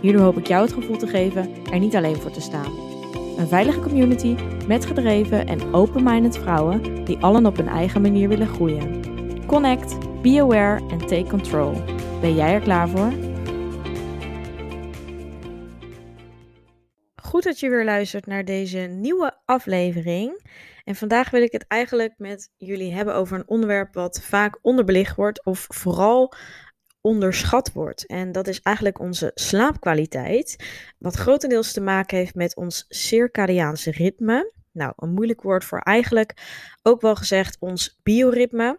Hierdoor hoop ik jou het gevoel te geven er niet alleen voor te staan. Een veilige community met gedreven en open-minded vrouwen die allen op hun eigen manier willen groeien. Connect, be aware en take control. Ben jij er klaar voor? Goed dat je weer luistert naar deze nieuwe aflevering. En vandaag wil ik het eigenlijk met jullie hebben over een onderwerp wat vaak onderbelicht wordt of vooral onderschat wordt. En dat is eigenlijk onze slaapkwaliteit, wat grotendeels te maken heeft met ons circadiaanse ritme. Nou, een moeilijk woord voor eigenlijk ook wel gezegd ons bioritme.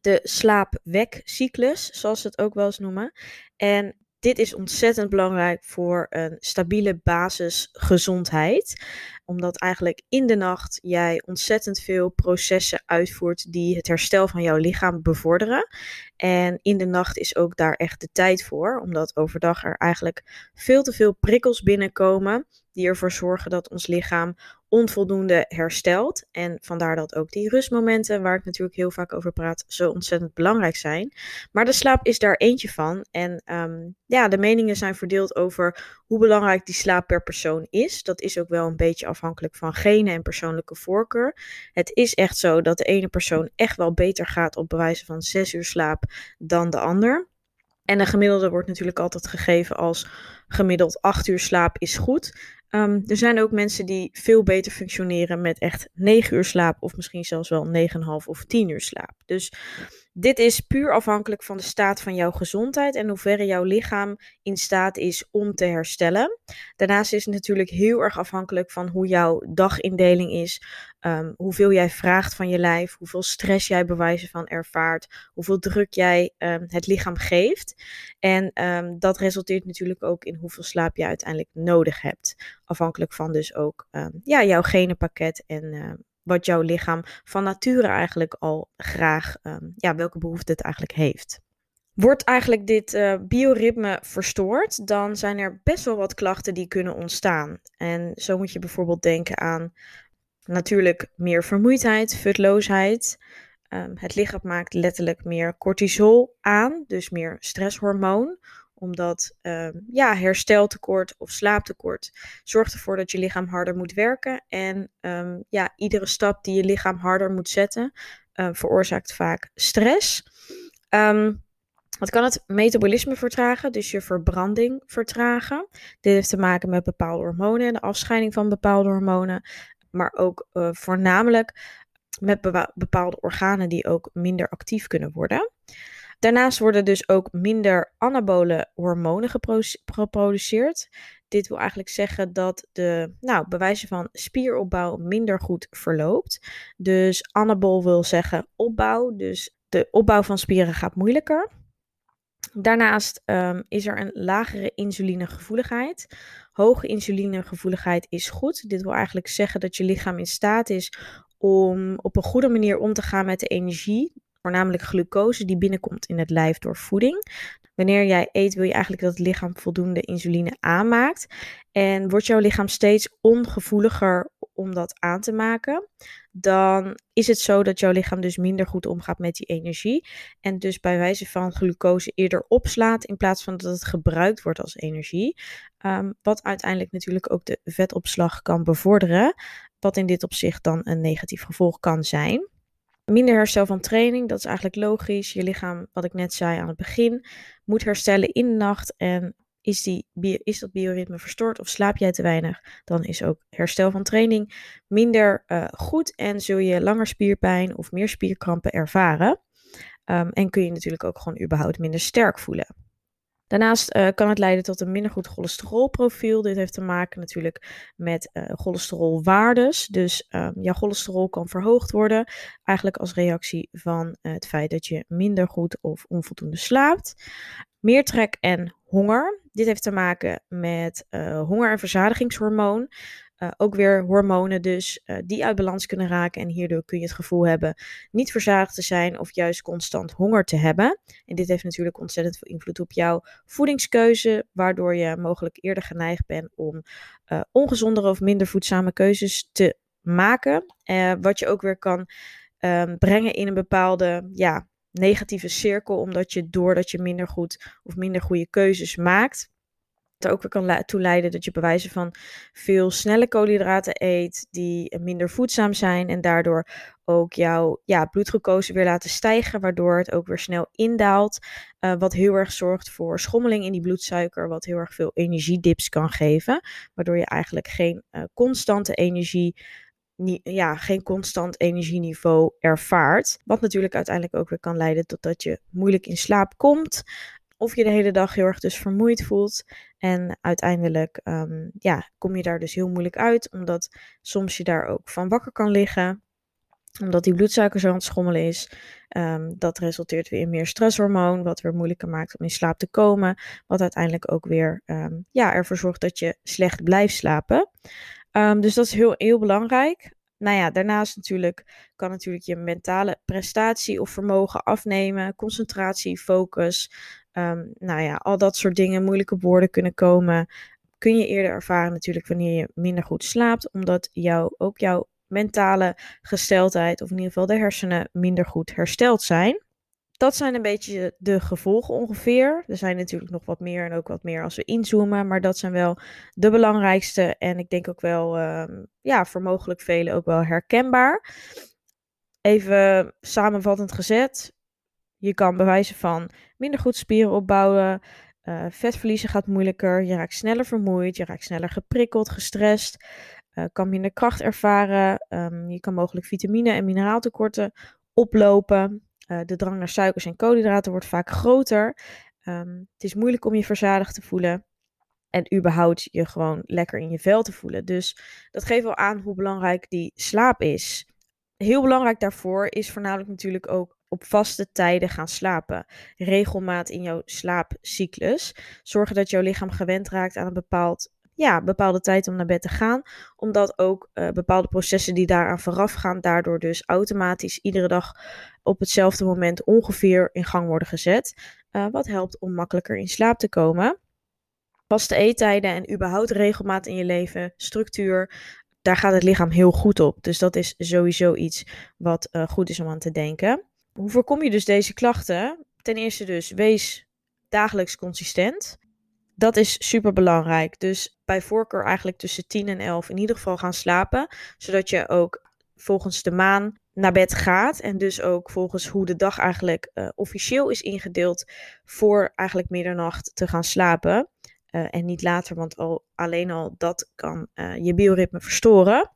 De slaap-wek-cyclus, zoals ze het ook wel eens noemen. En dit is ontzettend belangrijk voor een stabiele basisgezondheid. Omdat eigenlijk in de nacht jij ontzettend veel processen uitvoert die het herstel van jouw lichaam bevorderen. En in de nacht is ook daar echt de tijd voor, omdat overdag er eigenlijk veel te veel prikkels binnenkomen die ervoor zorgen dat ons lichaam onvoldoende herstelt. En vandaar dat ook die rustmomenten, waar ik natuurlijk heel vaak over praat, zo ontzettend belangrijk zijn. Maar de slaap is daar eentje van. En ehm, ja, de meningen zijn verdeeld over hoe belangrijk die slaap per persoon is. Dat is ook wel een beetje afhankelijk van genen en persoonlijke voorkeur. Het is echt zo dat de ene persoon echt wel beter gaat op bewijzen van 6 uur slaap dan de ander. En de gemiddelde wordt natuurlijk altijd gegeven als gemiddeld 8 uur slaap is goed. Um, er zijn ook mensen die veel beter functioneren met echt 9 uur slaap of misschien zelfs wel 9,5 of 10 uur slaap. Dus dit is puur afhankelijk van de staat van jouw gezondheid en hoeverre jouw lichaam in staat is om te herstellen. Daarnaast is het natuurlijk heel erg afhankelijk van hoe jouw dagindeling is, um, hoeveel jij vraagt van je lijf, hoeveel stress jij bewijzen van ervaart, hoeveel druk jij um, het lichaam geeft. En um, dat resulteert natuurlijk ook in hoeveel slaap je uiteindelijk nodig hebt. Afhankelijk van dus ook ja, jouw genenpakket en wat jouw lichaam van nature eigenlijk al graag, um, ja, welke behoefte het eigenlijk heeft. Wordt eigenlijk dit uh, bioritme verstoord, dan zijn er best wel wat klachten die kunnen ontstaan. En zo moet je bijvoorbeeld denken aan natuurlijk meer vermoeidheid, futloosheid. Um, het lichaam maakt letterlijk meer cortisol aan, dus meer stresshormoon omdat uh, ja, hersteltekort of slaaptekort zorgt ervoor dat je lichaam harder moet werken. En um, ja, iedere stap die je lichaam harder moet zetten, uh, veroorzaakt vaak stress. Um, kan het metabolisme vertragen, dus je verbranding vertragen. Dit heeft te maken met bepaalde hormonen en de afscheiding van bepaalde hormonen. Maar ook uh, voornamelijk met bepaalde organen die ook minder actief kunnen worden. Daarnaast worden dus ook minder anabole hormonen geproduceerd. Dit wil eigenlijk zeggen dat de nou, bewijzen van spieropbouw minder goed verloopt. Dus anabol wil zeggen opbouw, dus de opbouw van spieren gaat moeilijker. Daarnaast um, is er een lagere insulinegevoeligheid. Hoge insulinegevoeligheid is goed. Dit wil eigenlijk zeggen dat je lichaam in staat is om op een goede manier om te gaan met de energie voornamelijk glucose die binnenkomt in het lijf door voeding. Wanneer jij eet, wil je eigenlijk dat het lichaam voldoende insuline aanmaakt. En wordt jouw lichaam steeds ongevoeliger om dat aan te maken, dan is het zo dat jouw lichaam dus minder goed omgaat met die energie. En dus bij wijze van glucose eerder opslaat in plaats van dat het gebruikt wordt als energie. Um, wat uiteindelijk natuurlijk ook de vetopslag kan bevorderen. Wat in dit opzicht dan een negatief gevolg kan zijn. Minder herstel van training, dat is eigenlijk logisch. Je lichaam, wat ik net zei aan het begin, moet herstellen in de nacht. En is, die, is dat bioritme verstoord of slaap jij te weinig, dan is ook herstel van training minder uh, goed en zul je langer spierpijn of meer spierkrampen ervaren. Um, en kun je natuurlijk ook gewoon überhaupt minder sterk voelen. Daarnaast uh, kan het leiden tot een minder goed cholesterolprofiel. Dit heeft te maken natuurlijk met uh, cholesterolwaardes. Dus um, jouw cholesterol kan verhoogd worden, eigenlijk als reactie van uh, het feit dat je minder goed of onvoldoende slaapt. Meer trek en honger. Dit heeft te maken met honger- en verzadigingshormoon. Uh, ook weer hormonen dus uh, die uit balans kunnen raken en hierdoor kun je het gevoel hebben niet verzadigd te zijn of juist constant honger te hebben. En dit heeft natuurlijk ontzettend veel invloed op jouw voedingskeuze, waardoor je mogelijk eerder geneigd bent om uh, ongezondere of minder voedzame keuzes te maken. wat je ook weer kan um, brengen in een bepaalde ja, negatieve cirkel, omdat je doordat je minder goed of minder goede keuzes maakt, er ook weer kan toe leiden dat je bij wijze van veel snelle koolhydraten eet, die minder voedzaam zijn en daardoor ook jouw ja, bloedglucose weer laten stijgen, waardoor het ook weer snel indaalt. Uh, wat heel erg zorgt voor schommeling in die bloedsuiker, wat heel erg veel energiedips kan geven, waardoor je eigenlijk geen uh, constante energie ja, geen constant energieniveau ervaart. Wat natuurlijk uiteindelijk ook weer kan leiden tot dat je moeilijk in slaap komt of je de hele dag heel erg dus vermoeid voelt. En uiteindelijk um, ja, kom je daar dus heel moeilijk uit, omdat soms je daar ook van wakker kan liggen omdat die bloedsuiker zo aan het schommelen is. Um, dat resulteert weer in meer stresshormoon, wat weer moeilijker maakt om in slaap te komen. Wat uiteindelijk ook weer um, ja, ervoor zorgt dat je slecht blijft slapen. Dus dat is heel, heel belangrijk. Nou ja, daarnaast natuurlijk kan natuurlijk je mentale prestatie of vermogen afnemen, concentratie, focus, um, nou ja, al dat soort dingen, moeilijke woorden kunnen komen. Kun je eerder ervaren natuurlijk wanneer je minder goed slaapt, omdat jou, ook jouw mentale gesteldheid, of in ieder geval de hersenen, minder goed hersteld zijn. Dat zijn een beetje de gevolgen ongeveer. Er zijn natuurlijk nog wat meer en ook wat meer als we inzoomen, maar dat zijn wel de belangrijkste en ik denk ook wel, um, ja, voor mogelijk velen ook wel herkenbaar. Even samenvattend gezet, je kan bewijzen van minder goed spieren opbouwen, uh, vetverliezen gaat moeilijker, je raakt sneller vermoeid, je raakt sneller geprikkeld, gestrest, uh, kan minder kracht ervaren, um, je kan mogelijk vitamine- en mineraaltekorten oplopen. Uh, de drang naar suikers en koolhydraten wordt vaak groter. Um, het is moeilijk om je verzadigd te voelen. En überhaupt je gewoon lekker in je vel te voelen. Dus dat geeft wel aan hoe belangrijk die slaap is. Heel belangrijk daarvoor is voornamelijk natuurlijk ook op vaste tijden gaan slapen. Regelmaat in jouw slaapcyclus. Zorgen dat jouw lichaam gewend raakt aan een bepaald, ja, bepaalde tijd om naar bed te gaan. Omdat ook uh, bepaalde processen die daaraan vooraf gaan, daardoor dus automatisch iedere dag op hetzelfde moment ongeveer in gang worden gezet. Uh, wat helpt om makkelijker in slaap te komen. Vaste eettijden en überhaupt regelmaat in je leven, structuur, daar gaat het lichaam heel goed op. Dus dat is sowieso iets wat uh, goed is om aan te denken. Hoe voorkom je dus deze klachten? Ten eerste dus, wees dagelijks consistent. Dat is super belangrijk. Dus bij voorkeur eigenlijk tussen 10 en 11 in ieder geval gaan slapen. Zodat je ook volgens de maan naar bed gaat. En dus ook volgens hoe de dag eigenlijk uh, officieel is ingedeeld. Voor eigenlijk middernacht te gaan slapen. Uh, en niet later, want al, alleen al dat kan uh, je bioritme verstoren.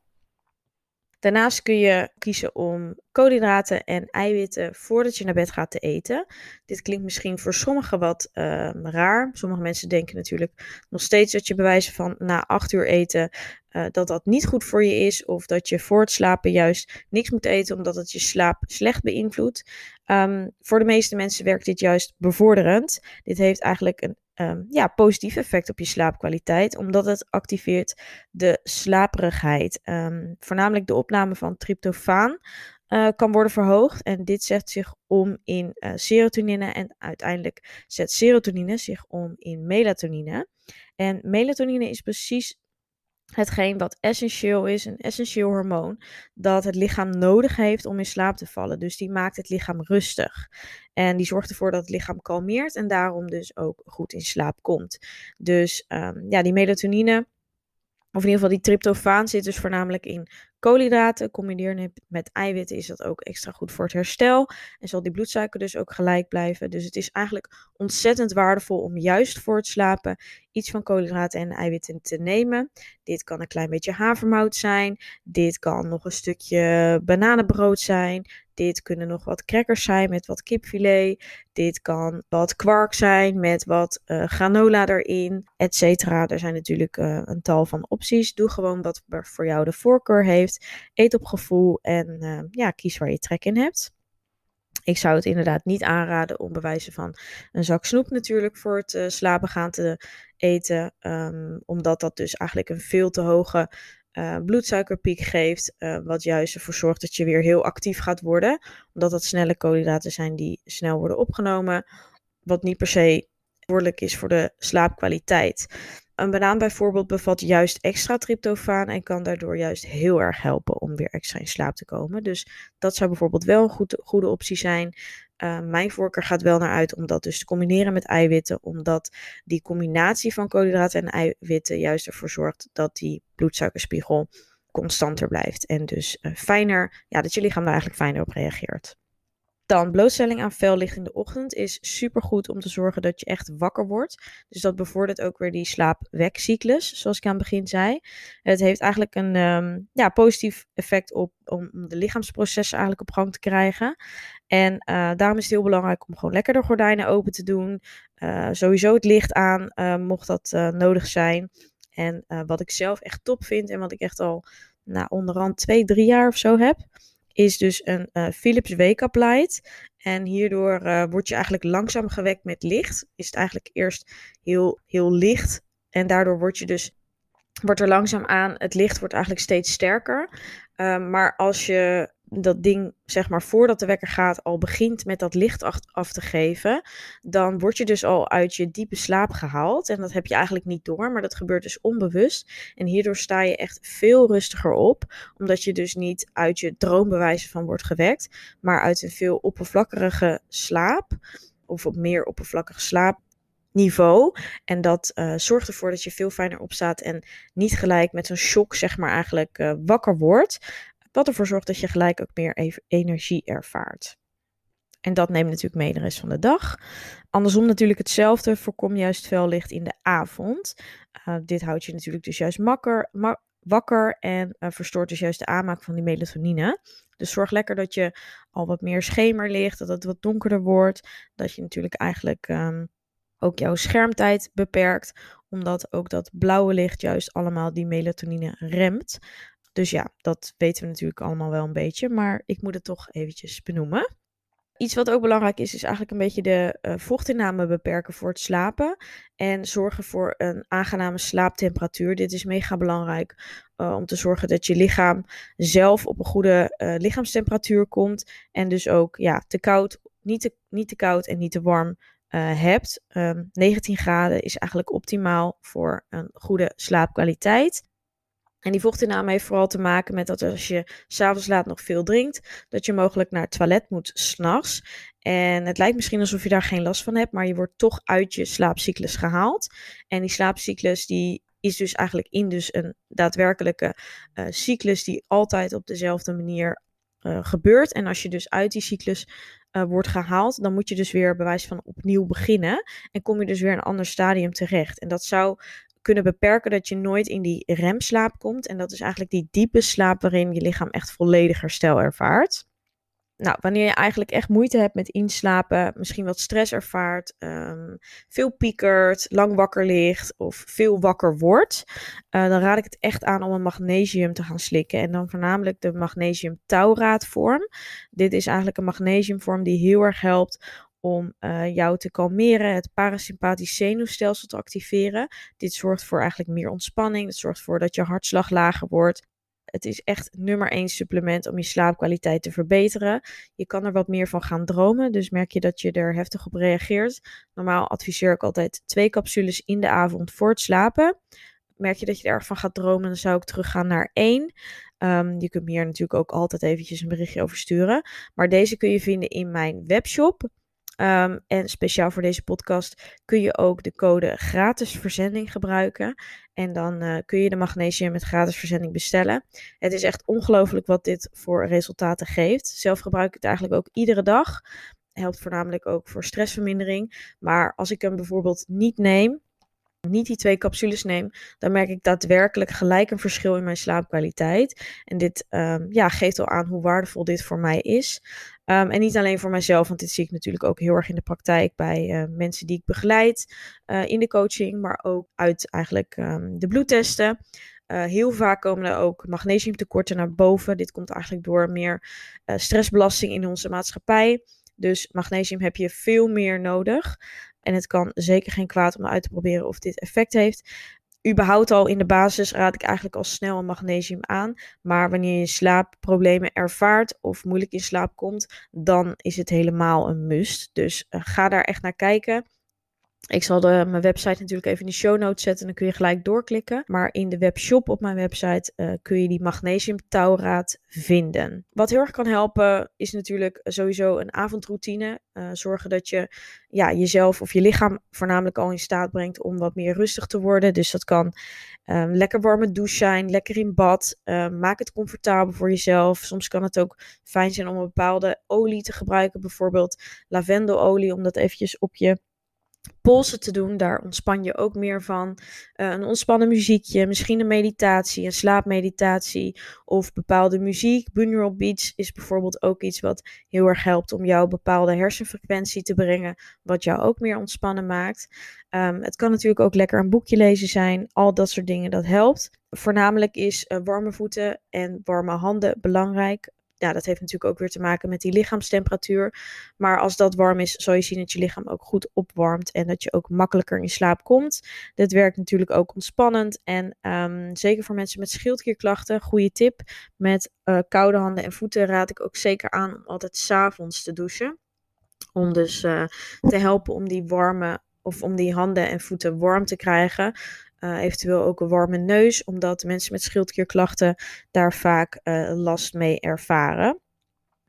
Daarnaast kun je kiezen om koolhydraten en eiwitten voordat je naar bed gaat te eten. Dit klinkt misschien voor sommigen wat uh, raar. Sommige mensen denken natuurlijk nog steeds dat je bewijzen van na acht uur eten uh, dat dat niet goed voor je is. Of dat je voor het slapen juist niks moet eten omdat het je slaap slecht beïnvloedt. Um, voor de meeste mensen werkt dit juist bevorderend. Dit heeft eigenlijk een um, ja, positief effect op je slaapkwaliteit, omdat het activeert de slaperigheid. Um, voornamelijk de opname van tryptofaan uh, kan worden verhoogd en dit zet zich om in uh, serotonine en uiteindelijk zet serotonine zich om in melatonine. En melatonine is precies hetgeen wat essentieel is, een essentieel hormoon, dat het lichaam nodig heeft om in slaap te vallen. Dus die maakt het lichaam rustig. En die zorgt ervoor dat het lichaam kalmeert en daarom dus ook goed in slaap komt. Dus um, ja, die melatonine, of in ieder geval die tryptofaan, zit dus voornamelijk in koolhydraten. Combineer met eiwitten is dat ook extra goed voor het herstel. En zal die bloedsuiker dus ook gelijk blijven. Dus het is eigenlijk ontzettend waardevol om juist voor het slapen iets van koolhydraten en eiwitten te nemen. Dit kan een klein beetje havermout zijn. Dit kan nog een stukje bananenbrood zijn. Dit kunnen nog wat crackers zijn met wat kipfilet. Dit kan wat kwark zijn met wat uh, granola erin, etc. Er zijn natuurlijk uh, een tal van opties. Doe gewoon wat voor jou de voorkeur heeft. Eet op gevoel en uh, ja, kies waar je trek in hebt. Ik zou het inderdaad niet aanraden om bewijzen van een zak snoep natuurlijk voor het uh, slapen gaan te eten. Um, omdat dat dus eigenlijk een veel te hoge uh, bloedsuikerpiek geeft. Uh, wat juist ervoor zorgt dat je weer heel actief gaat worden. Omdat dat snelle koolhydraten zijn die snel worden opgenomen. Wat niet per se verantwoordelijk is voor de slaapkwaliteit. Een banaan bijvoorbeeld bevat juist extra tryptofaan en kan daardoor juist heel erg helpen om weer extra in slaap te komen. Dus dat zou bijvoorbeeld wel een goed, goede optie zijn. Uh, mijn voorkeur gaat wel naar uit om dat dus te combineren met eiwitten, omdat die combinatie van koolhydraten en eiwitten juist ervoor zorgt dat die bloedsuikerspiegel constanter blijft en dus uh, fijner, ja, dat je lichaam daar eigenlijk fijner op reageert. Dan blootstelling aan fel licht in de ochtend is super goed om te zorgen dat je echt wakker wordt. Dus dat bevordert ook weer die slaap-wekcyclus, zoals ik aan het begin zei. Het heeft eigenlijk een um, ja, positief effect op om de lichaamsprocessen eigenlijk op gang te krijgen. En uh, daarom is het heel belangrijk om gewoon lekker de gordijnen open te doen. Uh, sowieso het licht aan, uh, mocht dat nodig zijn. En wat ik zelf echt top vind en wat ik echt al nou, onderhand twee, drie jaar of zo heb is dus een uh, Philips Wake-up light. En hierdoor uh, word je eigenlijk langzaam gewekt met licht. Is het eigenlijk eerst heel, heel licht. En daardoor word je dus, wordt er langzaam aan, het licht wordt eigenlijk steeds sterker. Uh, maar als je dat ding, zeg maar, voordat de wekker gaat, al begint met dat licht af te geven, dan word je dus al uit je diepe slaap gehaald. En dat heb je eigenlijk niet door, maar dat gebeurt dus onbewust. En hierdoor sta je echt veel rustiger op, omdat je dus niet uit je droombewijzen van wordt gewekt, maar uit een veel oppervlakkige slaap, of op meer oppervlakkig slaap niveau. En dat uh, zorgt ervoor dat je veel fijner opstaat en niet gelijk met zo'n shock, zeg maar, eigenlijk uh, wakker wordt. Wat ervoor zorgt dat je gelijk ook meer energie ervaart. En dat neemt natuurlijk mee de rest van de dag. Andersom natuurlijk hetzelfde. Voorkom juist veel licht in de avond. Uh, dit houdt je natuurlijk dus juist makker, ma wakker en uh, verstoort dus juist de aanmaak van die melatonine. Dus zorg lekker dat je al wat meer schemer ligt, dat het wat donkerder wordt. Dat je natuurlijk eigenlijk um, ook jouw schermtijd beperkt, omdat ook dat blauwe licht juist allemaal die melatonine remt. Dus ja, dat weten we natuurlijk allemaal wel een beetje, maar ik moet het toch eventjes benoemen. Iets wat ook belangrijk is, is eigenlijk een beetje de uh, vochtinname beperken voor het slapen. En zorgen voor een aangename slaaptemperatuur. Dit is mega belangrijk uh, om te zorgen dat je lichaam zelf op een goede uh, lichaamstemperatuur komt. En dus ook ja, te koud, niet te, niet te koud en niet te warm hebt. Um, ehm, 19 graden is eigenlijk optimaal voor een goede slaapkwaliteit. En die vochtinname heeft vooral te maken met dat als je s'avonds laat nog veel drinkt, dat je mogelijk naar het toilet moet s'nachts. En het lijkt misschien alsof je daar geen last van hebt, maar je wordt toch uit je slaapcyclus gehaald. En die slaapcyclus die is dus eigenlijk in dus een daadwerkelijke uh, cyclus die altijd op dezelfde manier uh, gebeurt. En als je dus uit die cyclus uh, wordt gehaald, dan moet je dus weer bewijs van opnieuw beginnen. En kom je dus weer in een ander stadium terecht. En dat zou kunnen beperken dat je nooit in die remslaap komt. En dat is eigenlijk die diepe slaap waarin je lichaam echt volledig herstel ervaart. Nou, wanneer je eigenlijk echt moeite hebt met inslapen, misschien wat stress ervaart, um, veel piekert, lang wakker ligt of veel wakker wordt, uh, dan raad ik het echt aan om een magnesium te gaan slikken. En dan voornamelijk de magnesium tauraadvorm. Dit is eigenlijk een magnesiumvorm die heel erg helpt om uh, jou te kalmeren, het parasympathisch zenuwstelsel te activeren. Dit zorgt voor eigenlijk meer ontspanning. Het zorgt ervoor dat je hartslag lager wordt. Het is echt nummer één supplement om je slaapkwaliteit te verbeteren. Je kan er wat meer van gaan dromen, dus merk je dat je er heftig op reageert. Normaal adviseer ik altijd twee capsules in de avond voor het slapen. Merk je dat je er erg van gaat dromen, dan zou ik teruggaan naar één. Um, je kunt me hier natuurlijk ook altijd eventjes een berichtje over sturen. Maar deze kun je vinden in mijn webshop Ehm, en speciaal voor deze podcast kun je ook de code gratis verzending gebruiken. En dan uh, kun je de magnesium met gratis verzending bestellen. Het is echt ongelooflijk wat dit voor resultaten geeft. Zelf gebruik ik het eigenlijk ook iedere dag. Helpt voornamelijk ook voor stressvermindering. Maar als ik hem bijvoorbeeld niet neem, niet die twee capsules neem, dan merk ik daadwerkelijk gelijk een verschil in mijn slaapkwaliteit. En dit um, ja, geeft al aan hoe waardevol dit voor mij is. Um, en niet alleen voor mijzelf, want dit zie ik natuurlijk ook heel erg in de praktijk bij uh, mensen die ik begeleid uh, in de coaching, maar ook uit eigenlijk de bloedtesten. Uh, heel vaak komen er ook magnesiumtekorten naar boven. Dit komt eigenlijk door meer stressbelasting in onze maatschappij. Dus magnesium heb je veel meer nodig. En het kan zeker geen kwaad om uit te proberen of dit effect heeft. Überhaupt al in de basis raad ik eigenlijk al snel een magnesium aan. Maar wanneer je slaapproblemen ervaart of moeilijk in slaap komt, dan is het helemaal een must. Dus uh, ga daar echt naar kijken. Ik zal de, mijn website natuurlijk even in de show notes zetten. Dan kun je gelijk doorklikken. Maar in de webshop op mijn website uh, kun je die magnesium touwraad vinden. Wat heel erg kan helpen is natuurlijk sowieso een avondroutine. Uh, zorgen dat je ja, jezelf of je lichaam voornamelijk al in staat brengt om wat meer rustig te worden. Dus dat kan um, lekker warme douche zijn, lekker in bad. Um, maak het comfortabel voor jezelf. Soms kan het ook fijn zijn om een bepaalde olie te gebruiken. Bijvoorbeeld lavendelolie, om dat eventjes op je polsen te doen. Daar ontspan je ook meer van. Uh, een ontspannen muziekje, misschien een meditatie, een slaapmeditatie of bepaalde muziek. Binaural beats is bijvoorbeeld ook iets wat heel erg helpt om jouw bepaalde hersenfrequentie te brengen, wat jou ook meer ontspannen maakt. Um, het kan natuurlijk ook lekker een boekje lezen zijn, al dat soort dingen, dat helpt. Voornamelijk is uh, warme voeten en warme handen belangrijk ja, dat heeft natuurlijk ook weer te maken met die lichaamstemperatuur. Maar als dat warm is, zal je zien dat je lichaam ook goed opwarmt en dat je ook makkelijker in slaap komt. Dit werkt natuurlijk ook ontspannend en um, zeker voor mensen met schildklierklachten, goede tip. Met uh, koude handen en voeten raad ik ook zeker aan om altijd s'avonds te douchen. Om dus uh, te helpen om die warme of om die handen en voeten warm te krijgen. Uh, eventueel ook een warme neus, omdat mensen met schildklierklachten daar vaak uh, last mee ervaren.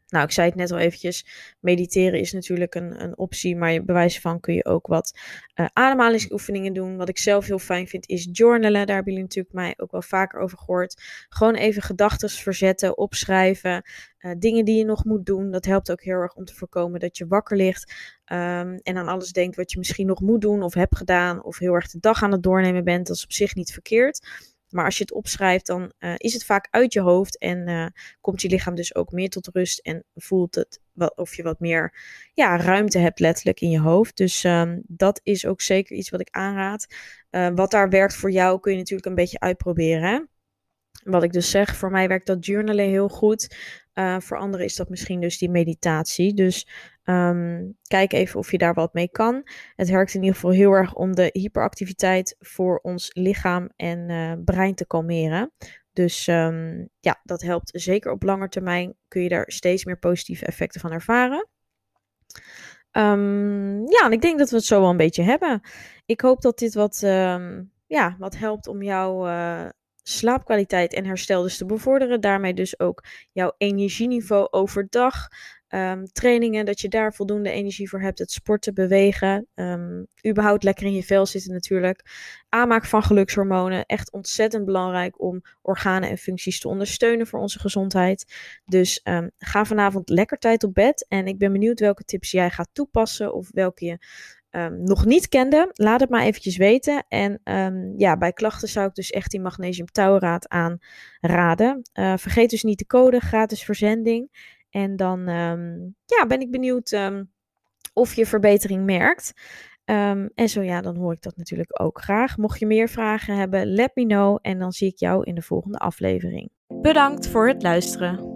Nou, ik zei het net al eventjes. Mediteren is natuurlijk een, een optie, maar bij wijze van kun je ook wat uh, ademhalingsoefeningen doen. Wat ik zelf heel fijn vind is journalen. Daar hebben jullie natuurlijk mij ook wel vaker over gehoord. Gewoon even gedachten verzetten, opschrijven. Uh, dingen die je nog moet doen. Dat helpt ook heel erg om te voorkomen dat je wakker ligt. Um, en aan alles denkt wat je misschien nog moet doen of hebt gedaan. Of heel erg de dag aan het doornemen bent. Dat is op zich niet verkeerd. Maar als je het opschrijft, dan uh, is het vaak uit je hoofd en uh, komt je lichaam dus ook meer tot rust en voelt het of je wat meer ja, ruimte hebt letterlijk in je hoofd. Dus um, dat is ook zeker iets wat ik aanraad. Uh, wat daar werkt voor jou kun je natuurlijk een beetje uitproberen. Hè? Wat ik dus zeg, voor mij werkt dat journalen heel goed. Uh, voor anderen is dat misschien dus die meditatie. Dus um, kijk even of je daar wat mee kan. Het werkt in ieder geval heel erg om de hyperactiviteit voor ons lichaam en uh, brein te kalmeren. Dus um, ja, dat helpt zeker op lange termijn. Kun je daar steeds meer positieve effecten van ervaren. Um, ja, en ik denk dat we het zo wel een beetje hebben. Ik hoop dat dit wat, ja, wat helpt om jou uh, slaapkwaliteit en herstel dus te bevorderen. Daarmee dus ook jouw energieniveau overdag. Um, trainingen, dat je daar voldoende energie voor hebt. Het sporten, bewegen. Um, überhaupt lekker in je vel zitten natuurlijk. Aanmaak van gelukshormonen. Echt ontzettend belangrijk om organen en functies te ondersteunen voor onze gezondheid. Dus um, ga vanavond lekker tijd op bed. En ik ben benieuwd welke tips jij gaat toepassen. Of welke je um, nog niet kende, laat het maar eventjes weten. En um, ja, bij klachten zou ik dus echt die magnesium touwraad aanraden. Uh, vergeet dus niet de code, gratis verzending. En dan um, ja, ben ik benieuwd of je verbetering merkt. En zo ja, dan hoor ik dat natuurlijk ook graag. Mocht je meer vragen hebben, let me know en dan zie ik jou in de volgende aflevering. Bedankt voor het luisteren.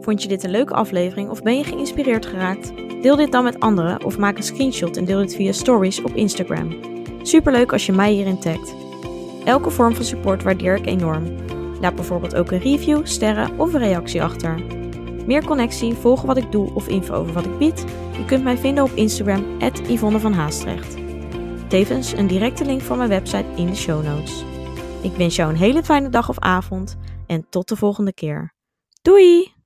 Vond je dit een leuke aflevering of ben je geïnspireerd geraakt? Deel dit dan met anderen of maak een screenshot en deel dit via stories op Instagram. Superleuk als je mij hierin tagt. Elke vorm van support waardeer ik enorm. Laat bijvoorbeeld ook een review, sterren of een reactie achter. Meer connectie, volgen wat ik doe of info over wat ik bied? Je kunt mij vinden op Instagram, Yvonne van Haastrecht. Tevens een directe link van mijn website in de show notes. Ik wens jou een hele fijne dag of avond en tot de volgende keer. Doei!